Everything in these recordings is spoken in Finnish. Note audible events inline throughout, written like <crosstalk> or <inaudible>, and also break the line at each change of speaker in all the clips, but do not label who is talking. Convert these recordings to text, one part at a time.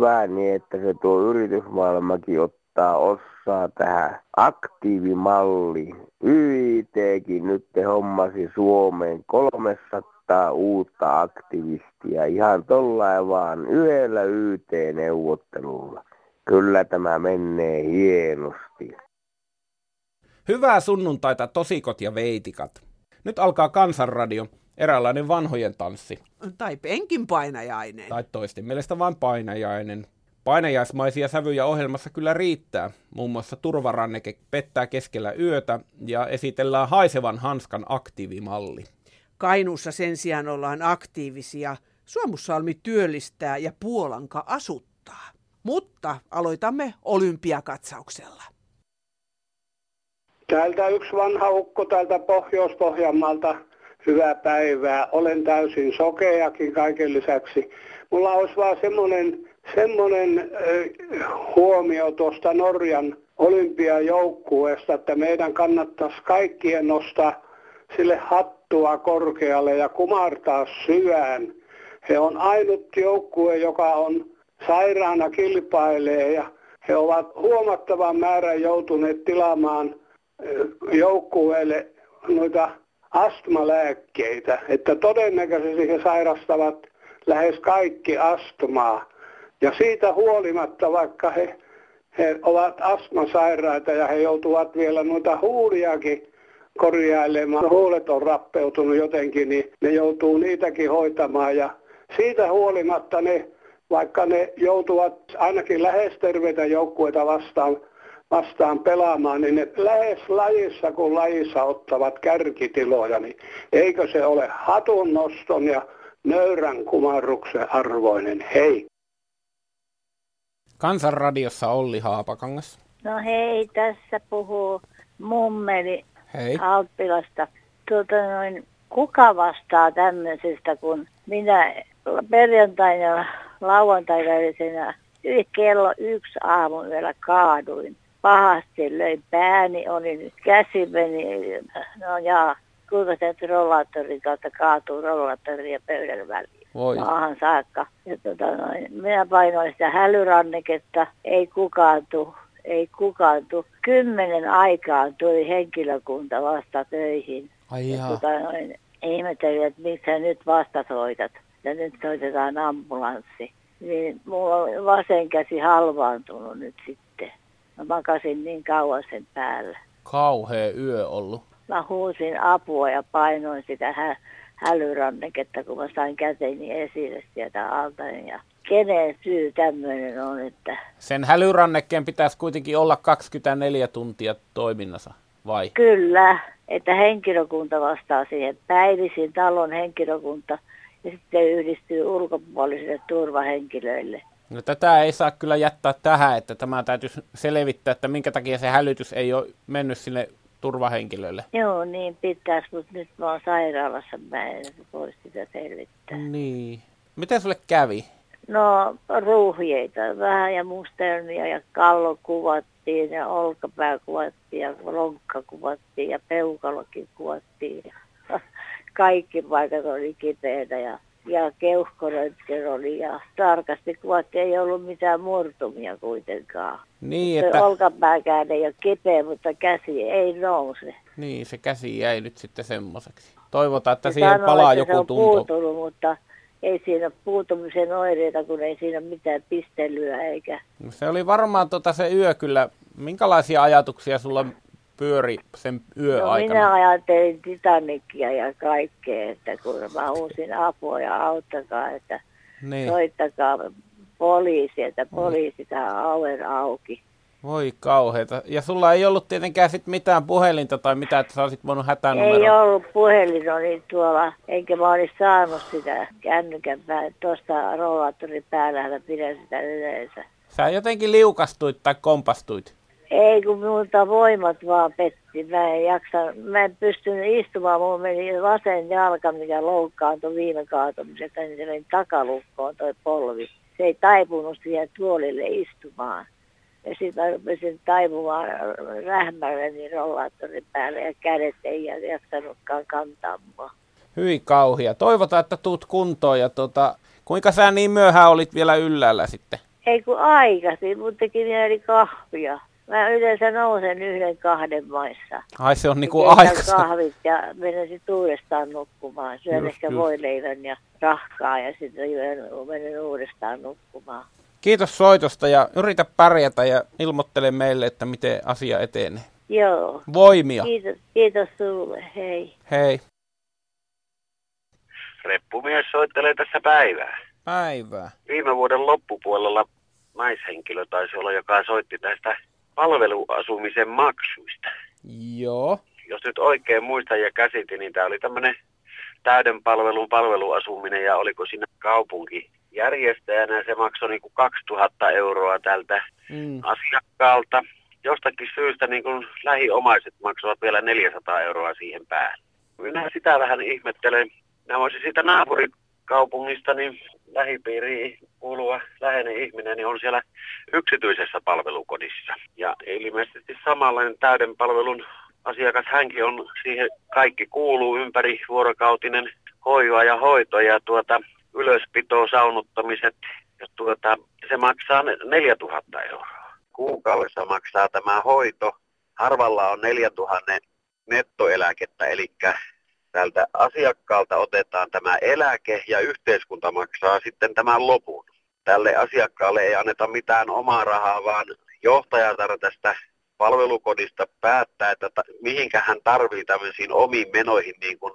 hyvä niin, että se tuo yritysmaailmakin ottaa osaa tähän aktiivimalliin. YITkin nyt hommasi Suomeen 300 uutta aktivistia ihan tollain vaan yhdellä YT-neuvottelulla. Kyllä tämä menee hienosti.
Hyvää sunnuntaita tosikot ja veitikat. Nyt alkaa Kansanradio, eräänlainen vanhojen tanssi.
Tai penkin painajainen.
Tai toisten mielestä vain painajainen. Painajaismaisia sävyjä ohjelmassa kyllä riittää. Muun muassa turvaranneke pettää keskellä yötä ja esitellään haisevan hanskan aktiivimalli.
Kainuussa sen sijaan ollaan aktiivisia. Suomussalmi työllistää ja Puolanka asuttaa. Mutta aloitamme olympiakatsauksella.
Täältä yksi vanha ukko täältä Pohjois-Pohjanmaalta. Hyvää päivää. Olen täysin sokeakin kaiken lisäksi. Mulla olisi vaan semmoinen, semmoinen huomio tuosta Norjan olympiajoukkueesta, että meidän kannattaisi kaikkien nostaa sille hattua korkealle ja kumartaa syvään. He on ainut joukkue, joka on sairaana kilpailee ja he ovat huomattavan määrän joutuneet tilaamaan joukkueelle noita astmalääkkeitä, että todennäköisesti he sairastavat lähes kaikki astmaa. Ja siitä huolimatta, vaikka he, he ovat astmasairaita ja he joutuvat vielä noita huuliakin korjailemaan, huulet on rappeutunut jotenkin, niin ne joutuu niitäkin hoitamaan. Ja siitä huolimatta ne, vaikka ne joutuvat ainakin lähes terveitä joukkueita vastaan vastaan pelaamaan, niin ne lähes lajissa kuin lajissa ottavat kärkitiloja, niin eikö se ole hatunnoston ja nöyrän kumarruksen arvoinen? Hei!
Kansanradiossa Olli Haapakangas.
No hei, tässä puhuu mummeli
Hei.
Alppilasta. Tuota noin, kuka vastaa tämmöisestä, kun minä perjantaina ja lauantaina kello yksi aamun vielä kaaduin pahasti löi pääni, oli nyt käsi meni, no jaa, kuinka se rollaattorin kautta kaatuu rollaattori ja pöydän väliin.
Voi.
Maahan saakka. Ja tota noin, minä painoin sitä hälyranneketta, ei kukaan tuu, ei kukaan tuu. Kymmenen aikaan tuli henkilökunta vasta töihin.
Ai
Ja tota noin, ihmettelin, että miksi nyt vasta soitat. Ja nyt soitetaan ambulanssi. Niin mulla on vasen käsi halvaantunut nyt sitten. Mä makasin niin kauan sen päällä.
Kauhea yö ollut.
Mä huusin apua ja painoin sitä hä- hälyranneketta, kun mä sain käteni esille sieltä alta. Ja kenen syy tämmöinen on, että
Sen hälyrannekkeen pitäisi kuitenkin olla 24 tuntia toiminnassa, vai?
kyllä, että henkilökunta vastaa siihen. Päivisin talon henkilökunta ja sitten yhdistyy ulkopuolisille turvahenkilöille.
No, tätä ei saa kyllä jättää tähän, että tämä täytyisi selvittää, että minkä takia se hälytys ei ole mennyt sinne turvahenkilölle.
Joo, niin pitäisi, mutta nyt mä oon sairaalassa, mä en voi sitä selvittää.
Niin. Miten sulle kävi?
No ruuhjeita vähän ja musternia ja kallo kuvattiin ja olkapää kuvattiin ja lonkka kuvattiin ja peukalokin kuvattiin. Ja <laughs> kaikki paikat oli kipeitä ja, ja keuhkoröntgen oli ja tarkasti kuvattiin. Ei ollut mitään murtumia kuitenkaan.
Niin,
Se
että
olkapääkään ei ole kipeä, mutta käsi ei nouse.
niin, se käsi jäi nyt sitten semmoiseksi. Toivotaan, että
Se
siihen
sanoo,
palaa
että se
joku
on
tunto.
puutunut, mutta ei siinä puutumisen oireita, kun ei siinä mitään pistelyä eikä.
Se oli varmaan tota se yö kyllä. Minkälaisia ajatuksia sulla pyöri sen yö
No minä ajattelin Titanicia ja kaikkea, että kun mä huusin apua ja auttakaa, että
Niin.
soittakaa poliisi, että poliisi tämä oven auki.
Voi kauheeta. Ja sulla ei ollut tietenkään sit mitään puhelinta tai mitään, että sä olisit voinut hätänumero.
Ei ollut puhelin, oli tuolla, enkä mä olisi saanut sitä kännykän päälle. Tuosta rollaattorin päällä pidän sitä yleensä.
Sä jotenkin liukastuit tai kompastuit.
Ei, kun minulta voimat vaan petti. Mä en jaksa, mä en pystynyt istumaan. Mulla meni vasen jalka, mikä loukkaantui viime kaatumisesta, niin se meni takalukkoon toi polvi. Se ei taipunut siihen tuolille istumaan. Ja sitten mä rupesin taipumaan rähmälle niin rollaattorin päälle ja kädet ei jaksanutkaan kantaa mua.
Hyi kauhia. Toivotaan, että tuut kuntoon ja tota, kuinka sä niin myöhään olit vielä yllällä sitten?
Ei kun aikaisin, mutta teki mieli kahvia. Mä yleensä nousen yhden kahden maissa.
Ai se on niinku aikaisin.
kahvit ja menen sitten uudestaan nukkumaan. Syön
Just,
ehkä
just.
voileivän ja rahkaa ja sitten menen uudestaan nukkumaan.
Kiitos soitosta ja yritä pärjätä ja ilmoittele meille, että miten asia etenee.
Joo.
Voimia.
Kiitos, kiitos sulle. Hei.
Hei.
Reppumies soittelee tässä päivää.
Päivää.
Viime vuoden loppupuolella naishenkilö taisi olla, joka soitti tästä palveluasumisen maksuista.
Joo.
Jos nyt oikein muistan ja käsitin, niin tämä oli tämmöinen täyden palvelun palveluasuminen ja oliko siinä kaupunki järjestäjänä. Se maksoi niin kuin 2000 euroa tältä
Mm.
asiakkaalta. Jostakin syystä niin kuin lähiomaiset maksavat vielä 400 euroa siihen päälle. Minä sitä vähän ihmettelen. Mä voisin siitä naapurikaupungista, niin lähipiiriin kuuluva läheinen ihminen niin on siellä yksityisessä palvelukodissa. Ja ilmeisesti samanlainen täyden palvelun asiakas hänkin on siihen kaikki kuuluu ympäri vuorokautinen hoiva ja hoito ja tuota ylöspito, saunuttamiset ja tuota, se maksaa 4000 euroa. Kuukaudessa maksaa tämä hoito. Harvalla on 4000 nettoeläkettä, eli tältä asiakkaalta otetaan tämä eläke ja yhteiskunta maksaa sitten tämän lopun. Tälle asiakkaalle ei anneta mitään omaa rahaa, vaan johtajatar tästä palvelukodista päättää, että ta- mihinkä hän tarvii tämmöisiin omiin menoihin, niin kuin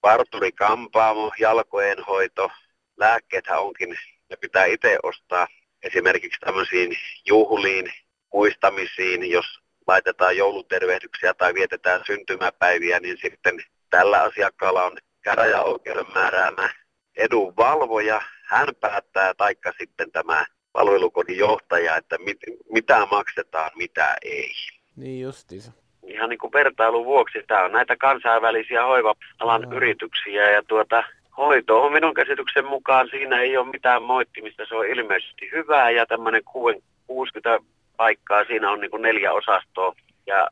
parturi, kampaamo, jalkojen hoito, lääkkeethän onkin, ne pitää itse ostaa esimerkiksi tämmöisiin juhliin, muistamisiin, jos laitetaan joulutervehdyksiä tai vietetään syntymäpäiviä, niin sitten tällä asiakkaalla on käräjäoikeuden määräämä edunvalvoja. Hän päättää, taikka sitten tämä palvelukodin johtaja, että mit, mitä maksetaan, mitä ei.
Niin justiinsa.
Ihan niin kuin vertailun vuoksi, tämä on näitä kansainvälisiä hoiva-alan
Joo.
yrityksiä ja tuota, hoito on minun käsityksen mukaan, siinä ei ole mitään moittimista, se on ilmeisesti hyvää ja tämmöinen 60 paikkaa, siinä on niin kuin neljä osastoa ja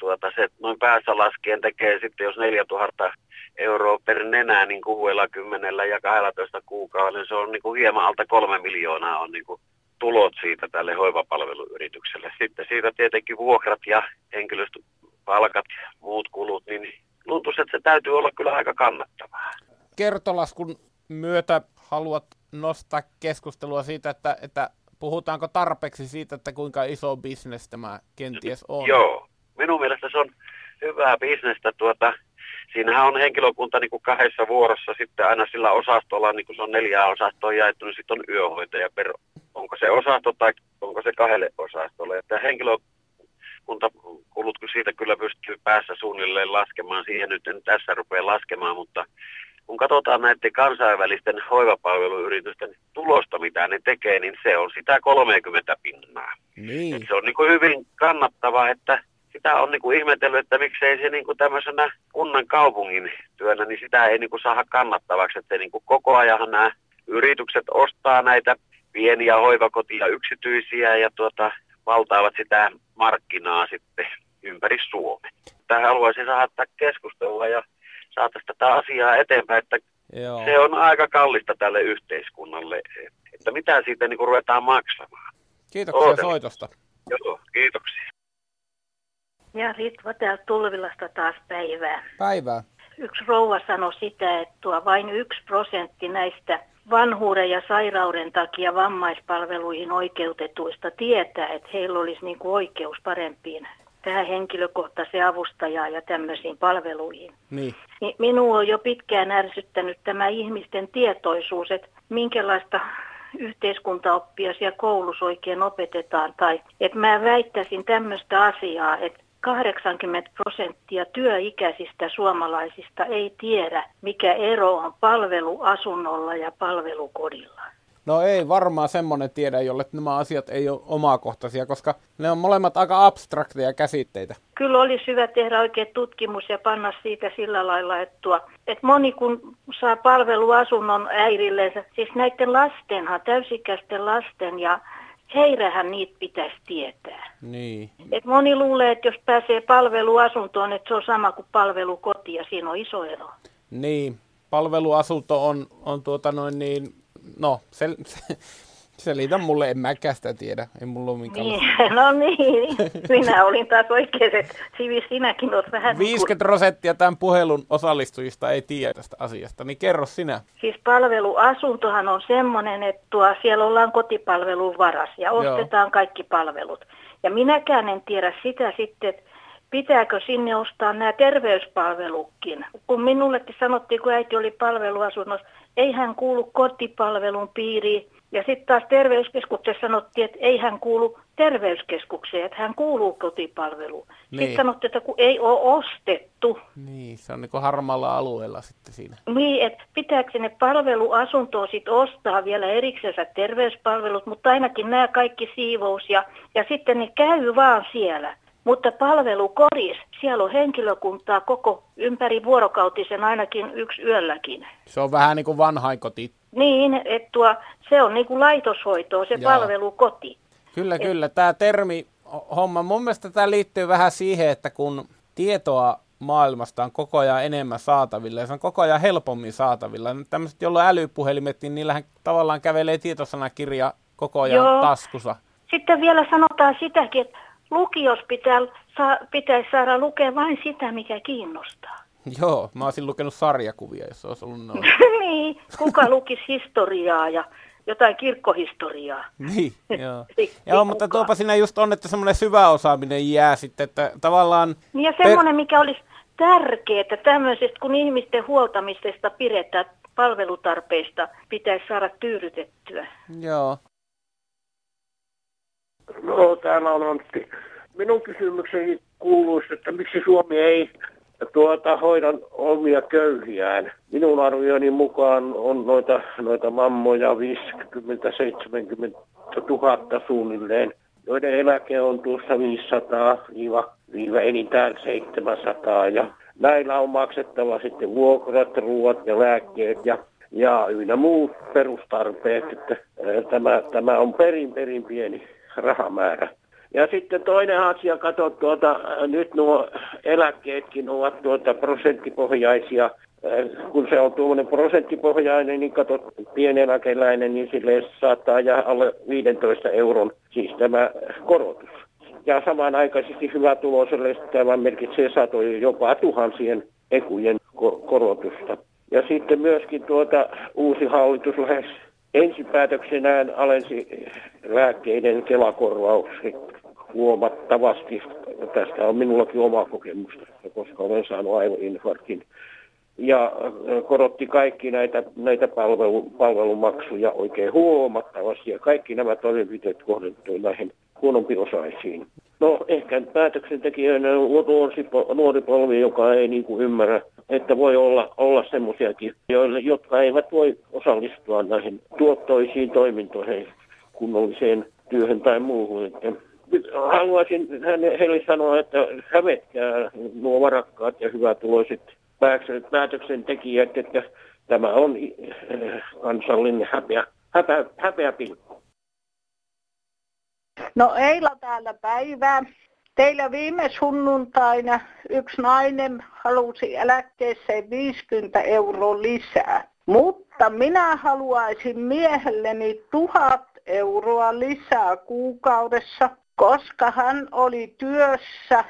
tuota, se noin päässä laskien tekee sitten, jos 4000 euroa per nenä niin 60 ja 12 kuukauden, se on niin kuin hieman alta kolme miljoonaa on niin kuin tulot siitä tälle hoivapalveluyritykselle. Sitten siitä tietenkin vuokrat ja henkilöstöpalkat ja muut kulut, niin tuntuisi, että se täytyy olla kyllä aika kannattavaa.
Kertolaskun myötä haluat nostaa keskustelua siitä, että, että puhutaanko tarpeeksi siitä, että kuinka iso bisnes tämä kenties on.
Joo, minun mielestä se on hyvää bisnestä. Tuota, siinähän on henkilökunta niin kuin kahdessa vuorossa sitten aina sillä osastolla, niin kuin se on neljää osastoa jaettu, niin sitten on yöhoitaja per, onko se osasto tai onko se kahdelle osastolle. Että henkilökuntakulut kun siitä kyllä pystyy päässä suunnilleen laskemaan, siihen nyt en tässä rupea laskemaan, mutta kun katsotaan näiden kansainvälisten hoivapalveluyritysten tulosta, mitä ne tekee, niin se on sitä 30 pinnaa.
Niin.
Et se on niin kuin hyvin kannattavaa, että sitä on niin kuin ihmetellyt, että miksei se niin kuin tämmöisenä kunnan kaupungin työnä, niin sitä ei niin kuin saada kannattavaksi. Että niin kuin koko ajan nämä yritykset ostaa näitä pieniä hoivakotia yksityisiä ja tuota, valtaavat sitä markkinaa sitten ympäri Suomen. Tähän haluaisin saada keskustelua ja saataisiin tätä asiaa eteenpäin, että
Joo.
se on aika kallista tälle yhteiskunnalle, että mitä siitä niin kuin ruvetaan maksamaan.
Kiitoksia
Ootella.
soitosta.
Ja Ritva täältä Tulvilasta taas päivää.
Päivää.
Yksi rouva sanoi sitä, että tuo vain yksi prosentti näistä vanhuuden ja sairauden takia vammaispalveluihin oikeutetuista tietää, että heillä olisi niin kuin oikeus parempiin tähän henkilökohtaiseen avustajaan ja tämmöisiin palveluihin.
Niin.
Niin minua on jo pitkään ärsyttänyt tämä ihmisten tietoisuus, että minkälaista yhteiskuntaoppia siellä koulussa oikein opetetaan. Tai että mä väittäisin tämmöistä asiaa, että 80 prosenttia työikäisistä suomalaisista ei tiedä, mikä ero on palveluasunnolla ja palvelukodilla.
No ei varmaan semmoinen tiedä, jolle nämä asiat ei ole omakohtaisia, koska ne on molemmat aika abstrakteja käsitteitä.
Kyllä olisi hyvä tehdä oikein tutkimus ja panna siitä sillä lailla, että, tuo, että moni kun saa palveluasunnon äidillensä, siis näiden lastenhan, täysikäisten lasten ja heidähän niitä pitäisi tietää.
Niin.
Et moni luulee, että jos pääsee palveluasuntoon, että se on sama kuin palvelukoti ja siinä on iso ero.
Niin. Palveluasunto on, on tuota noin niin, no se, se, Selitä mulle, en mäkään sitä tiedä. Ei mulla ole
Niin, <laughs> no niin, minä olin taas oikein, että Sivi, sinäkin olet vähän...
50 niin kuin... prosenttia tämän puhelun osallistujista ei tiedä tästä asiasta, niin kerro sinä.
Siis palveluasuntohan on semmoinen, että tuo, siellä ollaan kotipalvelun varas ja ostetaan Joo. kaikki palvelut. Ja minäkään en tiedä sitä sitten, että pitääkö sinne ostaa nämä terveyspalvelukin. Kun minullekin sanottiin, kun äiti oli palveluasunnossa, ei hän kuulu kotipalvelun piiriin. Ja sitten taas terveyskeskuksessa sanottiin, että ei hän kuulu terveyskeskukseen, että hän kuuluu kotipalveluun. Niin. Sitten sanottiin, että kun ei ole ostettu.
Niin, se on niin kuin harmaalla alueella sitten siinä.
Niin, että pitääkö ne palveluasuntoon sitten ostaa vielä eriksensä terveyspalvelut, mutta ainakin nämä kaikki siivous ja, ja sitten ne käy vaan siellä. Mutta palvelukoris, siellä on henkilökuntaa koko ympäri vuorokautisen ainakin yksi yölläkin.
Se on vähän niin kuin vanhainkoti.
Niin, että tuo, se on niin kuin laitoshoitoa, se Joo. palvelukoti.
Kyllä, Et... kyllä. Tämä termi homma, mun mielestä tämä liittyy vähän siihen, että kun tietoa maailmasta on koko ajan enemmän saatavilla ja se on koko ajan helpommin saatavilla. Tämmöiset, jolla älypuhelimet, niin niillähän tavallaan kävelee tietosanakirja koko ajan Joo. taskussa.
Sitten vielä sanotaan sitäkin, että lukios pitää, sa, pitäisi saada lukea vain sitä, mikä kiinnostaa. <laughs>
Joo, mä olisin lukenut sarjakuvia, jos olisi ollut noin. <laughs>
niin, kuka lukisi historiaa ja jotain kirkkohistoriaa. <laughs>
Niin, joo. joo mutta tuopa siinä just on, että semmoinen syvä osaaminen jää sitten, että tavallaan...
Niin ja semmoinen, mikä olisi tärkeää, tämmöisestä kun ihmisten huoltamisesta pidetään palvelutarpeista, pitäisi saada tyydytettyä.
Joo.
No, täällä on Antti. Minun kysymykseni kuuluisi, että miksi Suomi ei tuota, hoida omia köyhiään. Minun arvioni mukaan on noita, noita mammoja 50-70 000 suunnilleen, joiden eläke on tuossa 500 viiva enintään 700 ja näillä on maksettava sitten vuokrat, ruoat ja lääkkeet ja ja ynnä muut perustarpeet, että tämä, tämä on perin perin pieni rahamäärä. Ja sitten toinen asia, kato, tuota, nyt nuo eläkkeetkin ovat tuota prosenttipohjaisia. Kun se on tuommoinen prosenttipohjainen, niin kato, pieneläkeläinen, niin sille saattaa jää alle 15 euron, siis tämä korotus. Ja samanaikaisesti hyvä tuloselle tämä merkitsee satoja jopa tuhansien ekujen korotusta. Ja sitten myöskin tuota uusi hallitus lähes ensipäätöksenään alensi lääkkeiden kelakorvaukset huomattavasti. Tästä on minullakin oma kokemusta, koska olen saanut aivoinfarktin. Ja korotti kaikki näitä, näitä palvelu, palvelumaksuja oikein huomattavasti. Ja kaikki nämä toimenpiteet kohdentui näihin huonompiosaisiin. No ehkä päätöksentekijöiden on nuori polvi, joka ei niin kuin ymmärrä, että voi olla, olla semmoisiakin, jotka eivät voi osallistua näihin tuottoisiin toimintoihin, kunnolliseen työhön tai muuhun. Että haluaisin heille sanoa, että hävetkää nuo varakkaat ja hyvätuloiset päätöksentekijät, että tämä on eh, kansallinen häpeä, häpeä, häpeä pilkku.
No Eila täällä päivää. Teillä viime sunnuntaina yksi nainen halusi eläkkeeseen 50 euroa lisää. Mutta minä haluaisin miehelleni tuhat euroa lisää kuukaudessa, koska hän oli työssä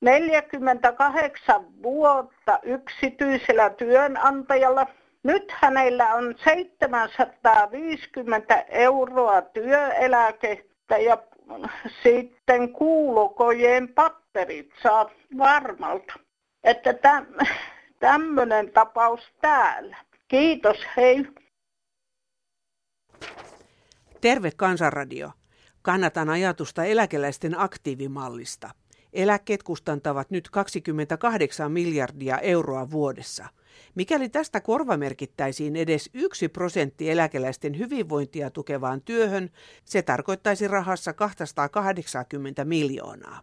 48 vuotta yksityisellä työnantajalla. Nyt hänellä on 750 euroa työeläkettä ja sitten kuulokojen papperit saa varmalta. Että täm, tämmöinen tapaus täällä. Kiitos, hei.
Terve Kansanradio. Kannatan ajatusta eläkeläisten aktiivimallista. Eläkkeet kustantavat nyt 28 miljardia euroa vuodessa. Mikäli tästä korvamerkittäisiin edes yksi prosentti eläkeläisten hyvinvointia tukevaan työhön, se tarkoittaisi rahassa 280 miljoonaa.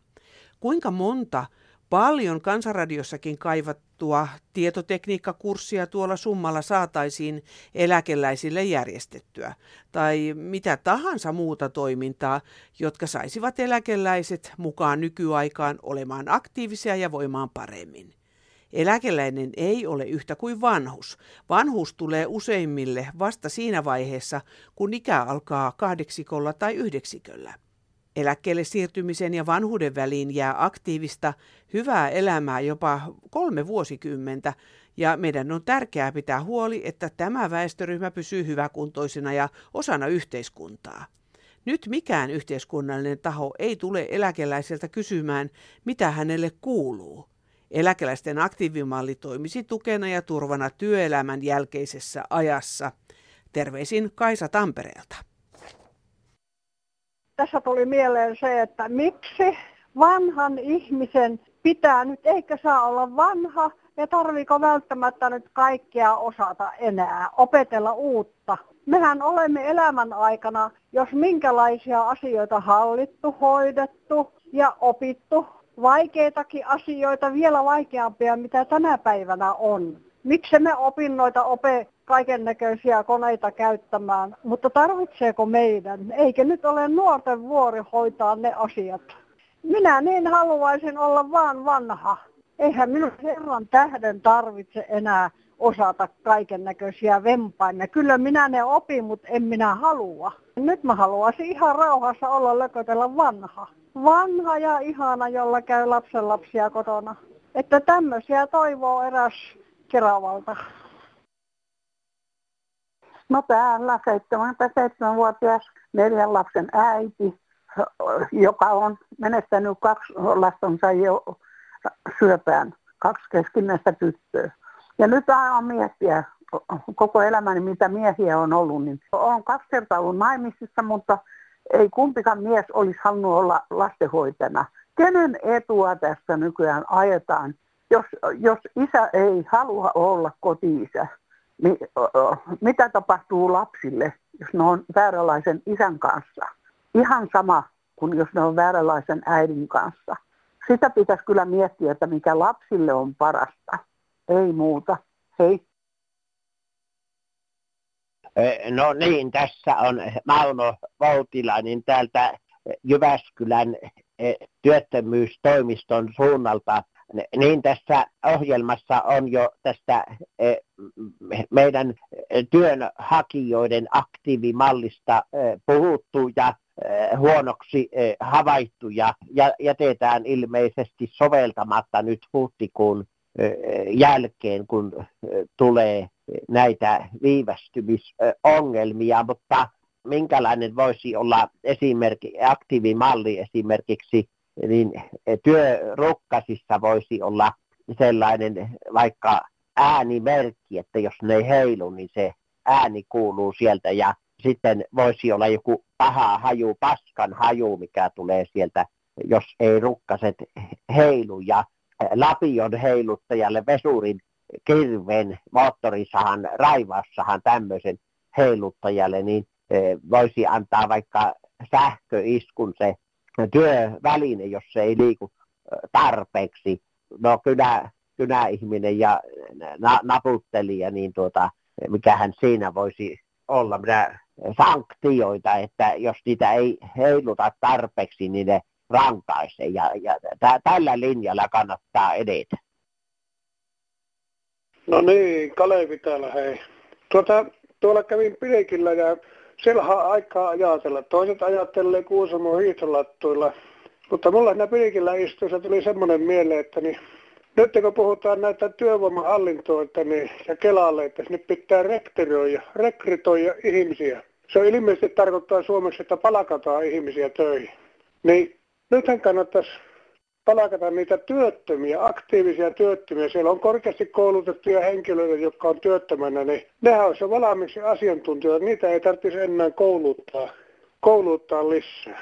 Kuinka monta paljon kansanradiossakin kaivattua tietotekniikkakurssia tuolla summalla saataisiin eläkeläisille järjestettyä, tai mitä tahansa muuta toimintaa, jotka saisivat eläkeläiset mukaan nykyaikaan olemaan aktiivisia ja voimaan paremmin. Eläkeläinen ei ole yhtä kuin vanhus. Vanhus tulee useimmille vasta siinä vaiheessa, kun ikä alkaa kahdeksikolla tai yhdeksiköllä. Eläkkeelle siirtymisen ja vanhuuden väliin jää aktiivista, hyvää elämää jopa kolme vuosikymmentä, ja meidän on tärkeää pitää huoli, että tämä väestöryhmä pysyy hyväkuntoisena ja osana yhteiskuntaa. Nyt mikään yhteiskunnallinen taho ei tule eläkeläiseltä kysymään, mitä hänelle kuuluu. Eläkeläisten aktiivimalli toimisi tukena ja turvana työelämän jälkeisessä ajassa. Terveisin Kaisa Tampereelta.
Tässä tuli mieleen se, että miksi vanhan ihmisen pitää nyt, eikä saa olla vanha, ja tarviiko välttämättä nyt kaikkea osata enää, opetella uutta. Mehän olemme elämän aikana, jos minkälaisia asioita hallittu, hoidettu ja opittu, vaikeitakin asioita, vielä vaikeampia, mitä tänä päivänä on. Miksi me opinnoita ope kaiken näköisiä koneita käyttämään, mutta tarvitseeko meidän? Eikö nyt ole nuorten vuori hoitaa ne asiat? Minä niin haluaisin olla vaan vanha. Eihän minun herran tähden tarvitse enää osata kaiken näköisiä vempaimia. Kyllä minä ne opin, mutta en minä halua. Nyt mä haluaisin ihan rauhassa olla lökötellä vanha. Vanha ja ihana, jolla käy lapsenlapsia kotona. Että tämmöisiä toivoo eräs Keravalta.
No täällä 77-vuotias neljän lapsen äiti, joka on menettänyt kaksi lastonsa jo syöpään, kaksi keskinäistä tyttöä. Ja nyt aion miettiä koko elämäni, mitä miehiä on ollut. Niin olen kaksi kertaa ollut naimisissa, mutta ei kumpikaan mies olisi halunnut olla lastenhoitajana. Kenen etua tässä nykyään ajetaan, jos, jos isä ei halua olla koti-isä? Niin, mitä tapahtuu lapsille, jos ne on vääränlaisen isän kanssa? Ihan sama kuin jos ne on vääränlaisen äidin kanssa. Sitä pitäisi kyllä miettiä, että mikä lapsille on parasta. Ei muuta. Hei.
No niin, tässä on Mauno Voutilainen täältä Jyväskylän työttömyystoimiston suunnalta. Niin tässä ohjelmassa on jo tästä meidän työnhakijoiden aktiivimallista puhuttu ja huonoksi havaittu ja jätetään ilmeisesti soveltamatta nyt huhtikuun jälkeen, kun tulee näitä viivästymisongelmia, mutta minkälainen voisi olla esimerkki, aktiivimalli esimerkiksi niin työrukkasissa voisi olla sellainen vaikka äänimerkki, että jos ne ei heilu, niin se ääni kuuluu sieltä ja sitten voisi olla joku paha haju, paskan haju, mikä tulee sieltä, jos ei rukkaset heilu. Ja lapion heiluttajalle vesurin kirven moottorisahan, raivaussahan tämmöisen heiluttajalle, niin eh, voisi antaa vaikka sähköiskun se työväline, jos se ei liiku tarpeeksi. No kynä, kynäihminen ja na, naputtelija, niin tuota, mikähän siinä voisi olla minä sanktioita, että jos niitä ei heiluta tarpeeksi, niin ne rankaisee. Ja, ja tä, tällä linjalla kannattaa edetä.
No niin, Kalevi täällä hei. Tuota, tuolla kävin Pilkillä ja siellä on aikaa ajatella. Toiset ajattelee Kuusamon hiihtolattuilla. Mutta mulla siinä pilkillä istuessa tuli semmoinen mieleen, että niin, nyt kun puhutaan näitä työvoimahallintoita niin, ja Kelalle, että sinne pitää rekrytoida, rekrytoida ihmisiä. Se ilmeisesti tarkoittaa suomeksi, että palkataan ihmisiä töihin. Niin nythän kannattaisi palkata niitä työttömiä, aktiivisia työttömiä. Siellä on korkeasti koulutettuja henkilöitä, jotka on työttömänä, niin nehän olisi jo valmiiksi asiantuntijoita. Niitä ei tarvitsisi enää kouluttaa, kouluttaa lisää.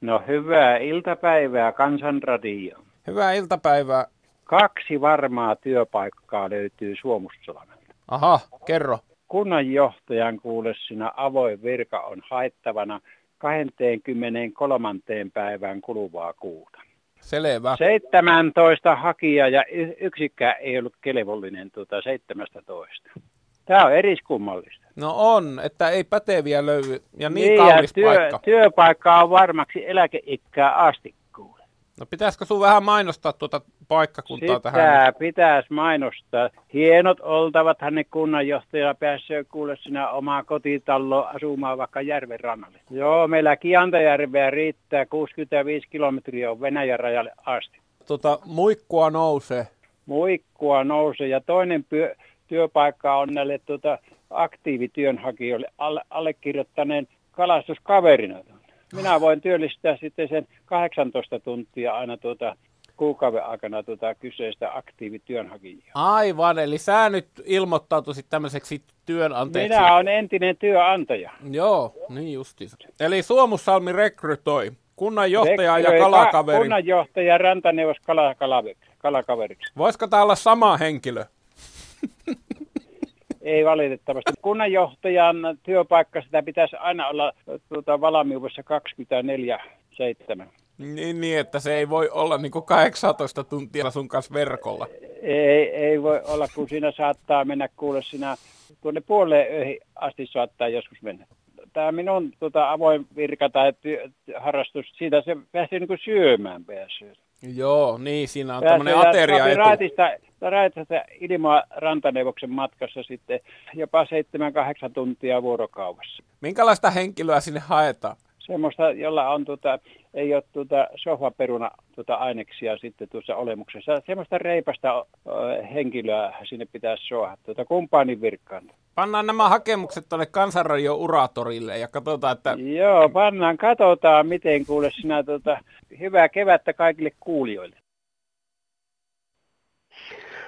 No hyvää iltapäivää Kansanradio.
Hyvää iltapäivää.
Kaksi varmaa työpaikkaa löytyy Suomussalmelta.
Aha, kerro.
Kunnanjohtajan kuule sinä avoin virka on haettavana 23. päivään kuluvaa kuuta.
Selvä.
17 hakijaa ja yksikään ei ollut kelvollinen tuota 17. Tämä on eriskummallista.
No on, että ei päteviä löydy ja niin, niin kallis
ja työ,
paikka.
Työpaikka on varmaksi eläkeikää asti.
No pitäisikö sun vähän mainostaa tuota paikkakuntaa
Sitä
tähän?
pitäisi mainostaa. Hienot oltavat hänen kunnanjohtaja pääsee kuule sinä omaa kotitaloa asumaan vaikka järven rannalle. Joo, meillä Kiantajärveä riittää 65 kilometriä on Venäjän rajalle asti.
Tota, muikkua nousee.
Muikkua nousee ja toinen pyö, työpaikka on näille tuota, aktiivityönhakijoille alle, allekirjoittaneen kalastuskaverina. Minä voin työllistää sitten sen 18 tuntia aina tuota, kuukauden aikana tuota kyseistä aktiivityönhakijaa.
Aivan, eli sä nyt ilmoittautuisit tämmöiseksi työnantajaksi.
Minä olen entinen työnantaja.
Joo, niin justiinsa. Eli Suomussalmi rekrytoi kunnanjohtaja ja
Rekryoi
kalakaveri.
ka- Kunnanjohtaja Rantaneuvos kala, kalakaveriksi. kalakaveriksi.
Voisiko tämä olla sama henkilö? <laughs>
Ei valitettavasti. Kunnanjohtajan työpaikka, sitä pitäisi aina olla tuota, valmiudessa 24-7.
Niin, niin, että se ei voi olla niin kuin 18 tuntia sun kanssa verkolla.
Ei, ei voi olla, kun siinä saattaa mennä kuule sinä tuonne puoleen asti saattaa joskus mennä. Tämä minun tuota, avoin virka tai työ, harrastus, siitä se pääsee niin syömään pääsee.
Joo, niin, siinä on tämmöinen ateria
Raitista, raitista ilmaa rantaneuvoksen matkassa sitten jopa 7-8 tuntia vuorokaudessa.
Minkälaista henkilöä sinne haetaan?
Semmoista, jolla on tuota, ei ole tuota sohvaperuna tuota aineksia sitten tuossa olemuksessa. Semmoista reipasta henkilöä sinne pitäisi soha, tuota kumpaanin virkkaan.
Pannaan nämä hakemukset tuonne Kansanradio Uratorille ja katsotaan, että
Joo, pannaan, katsotaan miten kuule sinä tuota, hyvää kevättä kaikille kuulijoille.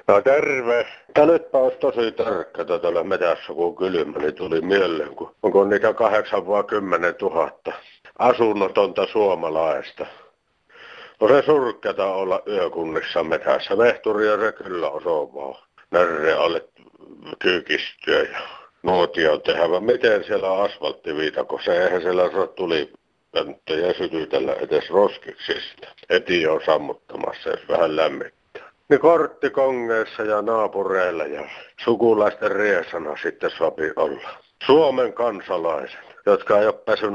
No terve. Ja nytpä olisi tosi tarkka täällä metässä, kun kylmä, niin tuli mieleen, kun onko niitä kahdeksan vai kymmenen tuhatta asunnotonta suomalaista. No se surkeata olla yökunnissa metässä. Vehturia se kyllä osaa närre alle kyykistyä ja nuotio tehdä. Vaan miten siellä on? Se eihän siellä saa tuli pönttejä sytytellä edes roskiksista. Heti on sammuttamassa, jos vähän lämmittää. Niin korttikongeissa ja naapureilla ja sukulaisten riesana sitten sopi olla. Suomen kansalaiset, jotka ei ole päässyt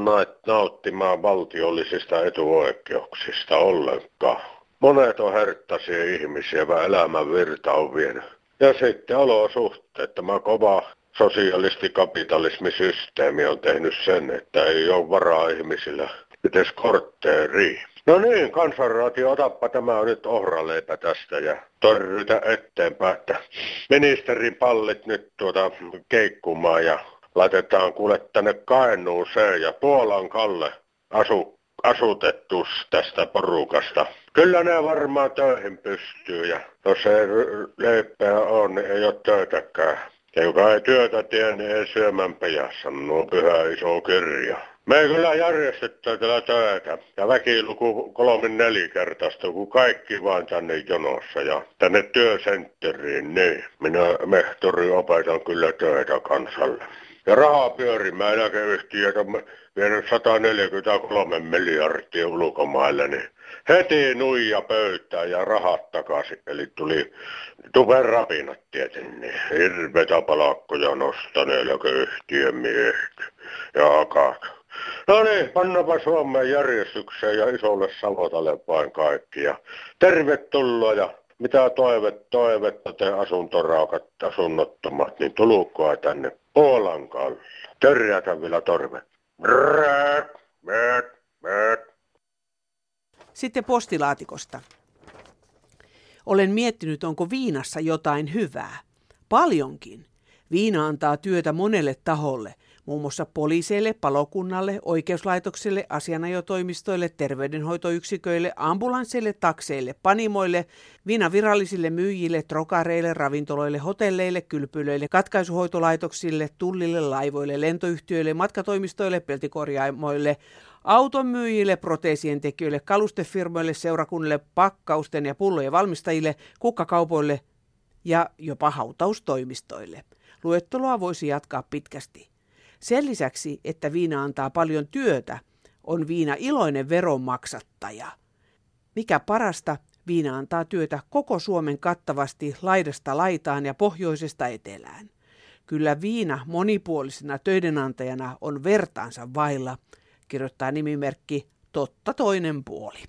nauttimaan valtiollisista etuoikeuksista ollenkaan. Monet on herttaisia ihmisiä, vaan elämän virta on vienyt. Ja sitten olosuhteet, tämä kova sosialistikapitalismisysteemi on tehnyt sen, että ei ole varaa ihmisillä edes kortteeriin. No niin, kansanraatio, otappa tämä nyt ohraleipä tästä ja torrytä eteenpäin, että ministerin pallit nyt tuota keikkumaan ja laitetaan kuule tänne Kainuuseen ja Puolan Kalle asu, asutettus tästä porukasta. Kyllä ne varmaan töihin pystyy ja jos ei leipää ole, niin ei ole töitäkään. Ja joka ei työtä tee, niin ei syömän pejässä, nuo pyhä iso kirja. Me kyllä järjestetään tällä töitä ja väkiluku kolmin nelikertaista, kun kaikki vain tänne jonossa ja tänne työsentteriin, niin minä mehtori opetan kyllä töitä kansalle. Ja rahaa pyörimään eläkeyhtiöt on vienyt 143 miljardia ulkomaille, niin heti nuija pöytään ja rahat takaisin. Eli tuli tupen rapinat tietenkin, hirveitä palakkoja nostanut eläkeyhtiön miehet ja akat. No niin, pannapa Suomeen järjestykseen ja isolle Savotalle vain kaikki. Ja tervetuloa ja mitä toivet, toivetta te asuntoraukat, asunnottomat, niin tulukkoa tänne Puolan kalle. Törjätä vielä torve. Brrrr, brrrr, brrrr.
Sitten postilaatikosta. Olen miettinyt, onko viinassa jotain hyvää. Paljonkin. Viina antaa työtä monelle taholle, muun muassa poliiseille, palokunnalle, oikeuslaitokselle, asianajotoimistoille, terveydenhoitoyksiköille, ambulansseille, takseille, panimoille, viinavirallisille myyjille, trokareille, ravintoloille, hotelleille, kylpylöille, katkaisuhoitolaitoksille, tullille, laivoille, lentoyhtiöille, matkatoimistoille, peltikorjaamoille, autonmyyjille, proteesien tekijöille, kalustefirmoille, seurakunnille, pakkausten ja pullojen valmistajille, kukkakaupoille ja jopa hautaustoimistoille. Luetteloa voisi jatkaa pitkästi. Sen lisäksi, että viina antaa paljon työtä, on viina iloinen veronmaksattaja. Mikä parasta, viina antaa työtä koko Suomen kattavasti laidasta laitaan ja pohjoisesta etelään. Kyllä viina monipuolisena töidenantajana on vertaansa vailla, kirjoittaa nimimerkki Totta toinen puoli.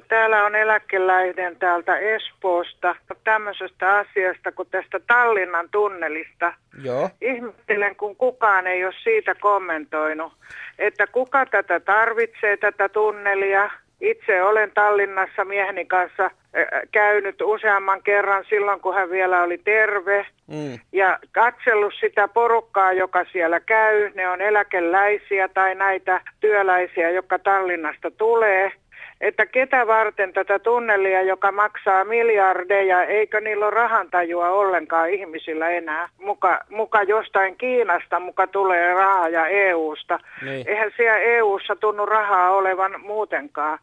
Täällä on eläkeläinen täältä Espoosta tämmöisestä asiasta kuin tästä Tallinnan tunnelista.
Joo.
Ihmettelen, kun kukaan ei ole siitä kommentoinut, että kuka tätä tarvitsee, tätä tunnelia. Itse olen Tallinnassa mieheni kanssa käynyt useamman kerran silloin, kun hän vielä oli terve. Mm. Ja katsellut sitä porukkaa, joka siellä käy. Ne on eläkeläisiä tai näitä työläisiä, jotka Tallinnasta tulee että ketä varten tätä tunnelia, joka maksaa miljardeja, eikö niillä ole rahantajua ollenkaan ihmisillä enää. Muka, muka jostain Kiinasta muka tulee rahaa ja EUsta. Niin. Eihän siellä EUssa tunnu rahaa olevan muutenkaan.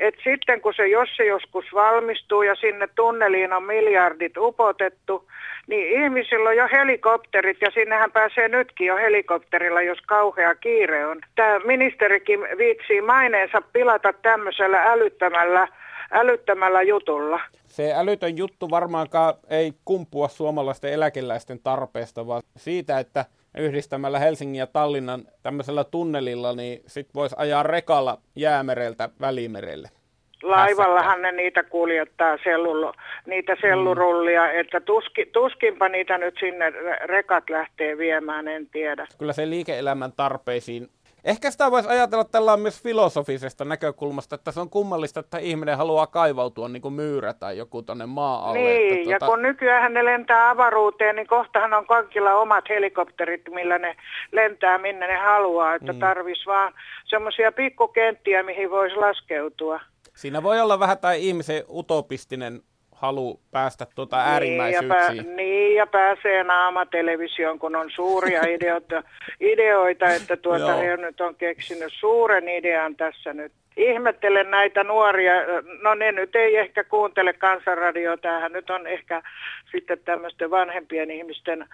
Et sitten kun se, jos se joskus valmistuu ja sinne tunneliin on miljardit upotettu, niin ihmisillä on jo helikopterit ja sinnehän pääsee nytkin jo helikopterilla, jos kauhea kiire on. Tämä ministerikin viitsii maineensa pilata tämmöisellä älyttömällä, älyttömällä jutulla.
Se älytön juttu varmaankaan ei kumpua suomalaisten eläkeläisten tarpeesta, vaan siitä, että yhdistämällä Helsingin ja Tallinnan tämmöisellä tunnelilla, niin sit voisi ajaa rekalla jäämereltä välimerelle.
Laivallahan ne niitä kuljettaa, sellulo, niitä sellurullia, mm. että tuski, tuskinpa niitä nyt sinne rekat lähtee viemään, en tiedä.
Kyllä se liike-elämän tarpeisiin Ehkä sitä voisi ajatella tällä myös filosofisesta näkökulmasta, että se on kummallista, että ihminen haluaa kaivautua niin kuin myyrä tai joku tuonne maa alle.
Niin,
että,
ja tuota... kun nykyään ne lentää avaruuteen, niin kohtahan on kaikilla omat helikopterit, millä ne lentää minne ne haluaa, että mm. tarvisi vaan semmoisia pikkukenttiä, mihin voisi laskeutua.
Siinä voi olla vähän tai ihmisen utopistinen halu päästä tuota äärimmäisyyksiin.
Niin ja, pää, niin, ja pääsee naamatelevisioon, kun on suuria <laughs> ideoita, ideoita että tuota, he nyt on keksinyt suuren idean tässä nyt. Ihmettelen näitä nuoria, no ne nyt ei ehkä kuuntele kansanradioa, tämähän nyt on ehkä sitten tämmöisten vanhempien ihmisten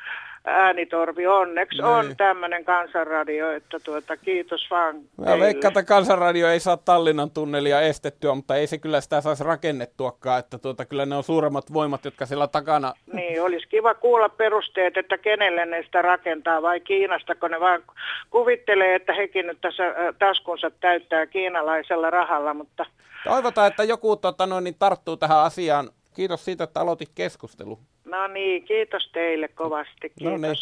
äänitorvi. Onneksi niin. on tämmöinen kansanradio, että tuota, kiitos vaan
Mä veikkaan, että kansanradio ei saa Tallinnan tunnelia estettyä, mutta ei se kyllä sitä saisi rakennettuakaan, että tuota, kyllä ne on suuremmat voimat, jotka siellä takana...
Niin, olisi kiva kuulla perusteet, että kenelle ne sitä rakentaa vai Kiinasta, kun ne vaan kuvittelee, että hekin nyt tässä taskunsa täyttää kiinalaisella rahalla, mutta...
Toivotaan, että joku tota, noin, niin tarttuu tähän asiaan Kiitos siitä, että aloitit keskustelu.
No niin, kiitos teille kovasti. Kiitos. No niin.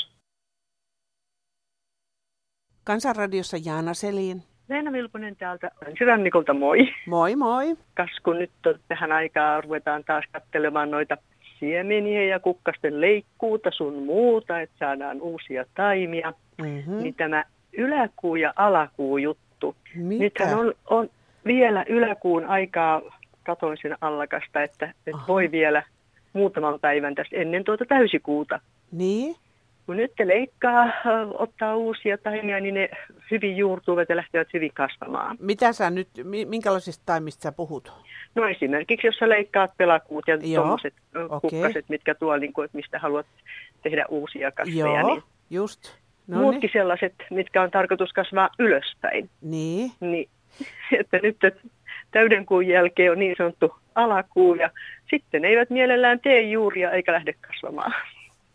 Kansanradiossa Jaana Selin.
Leena Vilpunen täältä Sydännikolta, moi.
Moi moi.
Kas kun nyt tähän aikaan ruvetaan taas katselemaan noita siemeniä ja kukkasten leikkuuta sun muuta, että saadaan uusia taimia, mm-hmm. niin tämä yläkuu ja alakuu juttu. Mitä? Nythän on, on vielä yläkuun aikaa katoin siinä allakasta, että, että voi vielä muutaman päivän tästä ennen tuota täysikuuta.
Niin?
Kun nyt te leikkaa, ottaa uusia taimia, niin ne hyvin juurtuvat ja lähtevät hyvin kasvamaan.
Mitä sä nyt, minkälaisista taimista sä puhut?
No esimerkiksi, jos sä leikkaat pelakuut ja tuommoiset okay. kukkaset, mitkä tuolla, niin kuin, että mistä haluat tehdä uusia kasveja.
Joo,
niin
just.
No muutkin sellaiset, mitkä on tarkoitus kasvaa ylöspäin.
Niin.
niin <laughs> että nyt että täydenkuun jälkeen on niin sanottu alakuu ja sitten eivät mielellään tee juuria eikä lähde kasvamaan.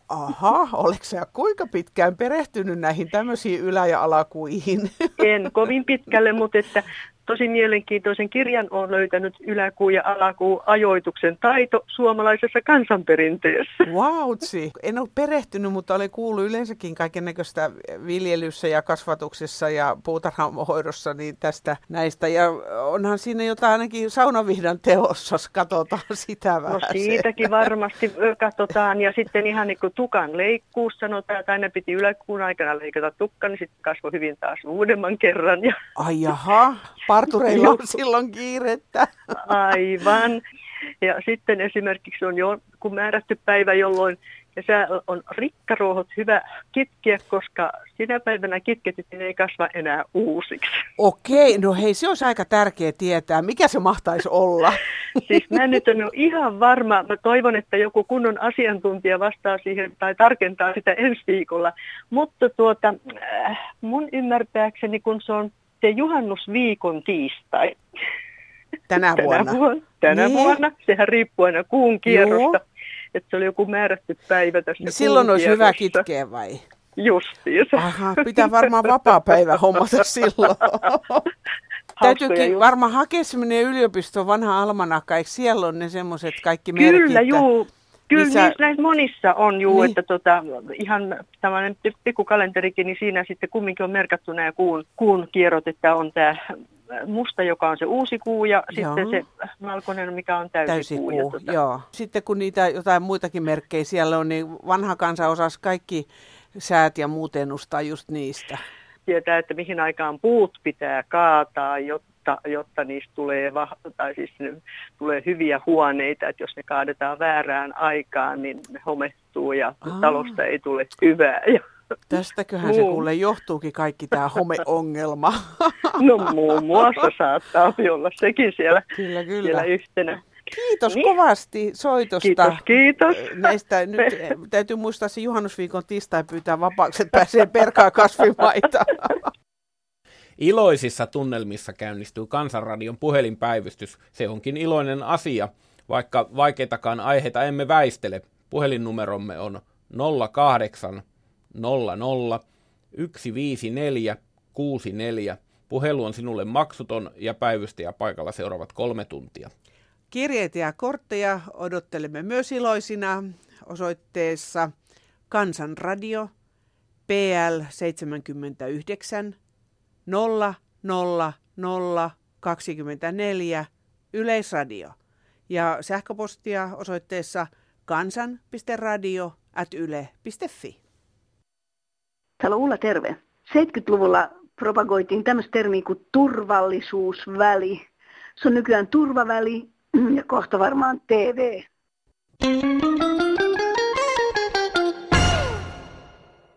Aha, oletko sä kuinka pitkään perehtynyt näihin tämmöisiin ylä- ja alakuihin?
En kovin pitkälle, mutta että tosi mielenkiintoisen kirjan on löytänyt yläkuu ja alakuu ajoituksen taito suomalaisessa kansanperinteessä.
Wautsi! En ole perehtynyt, mutta olen kuullut yleensäkin kaiken näköistä viljelyssä ja kasvatuksessa ja puutarhahoidossa niin tästä näistä. Ja onhan siinä jotain ainakin saunavihdan teossa, katsotaan sitä no vähän.
No siitäkin varmasti katsotaan. Ja sitten ihan niin kuin tukan leikkuus sanotaan, että aina piti yläkuun aikana leikata tukka, niin sitten kasvoi hyvin taas uudemman kerran. Ja...
Ai jaha, partureilla on silloin kiirettä.
Aivan. Ja sitten esimerkiksi on jo kun määrätty päivä, jolloin ja se on rikkaruohot hyvä kitkeä, koska sinä päivänä kitketit, niin ei kasva enää uusiksi.
Okei, no hei, se olisi aika tärkeä tietää. Mikä se mahtaisi olla? <laughs>
siis mä nyt en ole ihan varma. Mä toivon, että joku kunnon asiantuntija vastaa siihen tai tarkentaa sitä ensi viikolla. Mutta tuota, äh, mun ymmärtääkseni, kun se on se juhannusviikon tiistai.
Tänä vuonna.
Tänä vuonna. Tänä niin. vuonna. Sehän riippuu aina kuun kierrosta. Joo. Että se oli joku määrätty päivä tästä niin
Silloin olisi hyvä kitkeä vai?
Justiinsa.
Aha, pitää varmaan vapaa päivä hommata <laughs> silloin. Täytyykin varmaan hakea semmoinen yliopiston vanha almanakka, eikö siellä on ne semmoiset kaikki
merkit?
Kyllä,
juu. Kyllä missä... niissä näissä monissa on juu, niin. että tota, ihan tämmöinen pikkukalenterikin, niin siinä sitten kumminkin on merkattu nämä kuun, kuun kierrot, että on tämä musta, joka on se uusi kuu ja joo. sitten se valkoinen, mikä on täysi, täysi kuu. kuu.
Tuota... Joo. Sitten kun niitä jotain muitakin merkkejä siellä on, niin vanha kansa osasi kaikki säät ja muut ennustaa just niistä.
Tietää, että mihin aikaan puut pitää kaataa, jotta, jotta niistä tulee, tai siis tulee hyviä huoneita, että jos ne kaadetaan väärään aikaan, niin ne homettuu ja Aa. talosta ei tule hyvää. Ja
Tästäköhän se kuule johtuukin kaikki tämä homeongelma. <laughs>
No muun muassa saattaa olla sekin siellä,
kyllä, kyllä.
siellä yhtenä.
Kiitos niin. kovasti soitosta.
Kiitos, kiitos.
Näistä <laughs> nyt täytyy muistaa se juhannusviikon tiistai pyytää vapaaksi, että pääsee perkaa kasvimaita. <laughs>
Iloisissa tunnelmissa käynnistyy Kansanradion puhelinpäivystys. Se onkin iloinen asia, vaikka vaikeitakaan aiheita emme väistele. Puhelinnumeromme on 08 00 154 64. Puhelu on sinulle maksuton ja päivystäjä paikalla seuraavat kolme tuntia.
Kirjeitä ja kortteja odottelemme myös iloisina osoitteessa Kansanradio PL 79 000 24 Yleisradio ja sähköpostia osoitteessa kansan.radio.yle.fi.
Täällä on Ulla Terve. 70-luvulla propagoitiin tämmöistä termiä kuin turvallisuusväli. Se on nykyään turvaväli ja kohta varmaan TV. you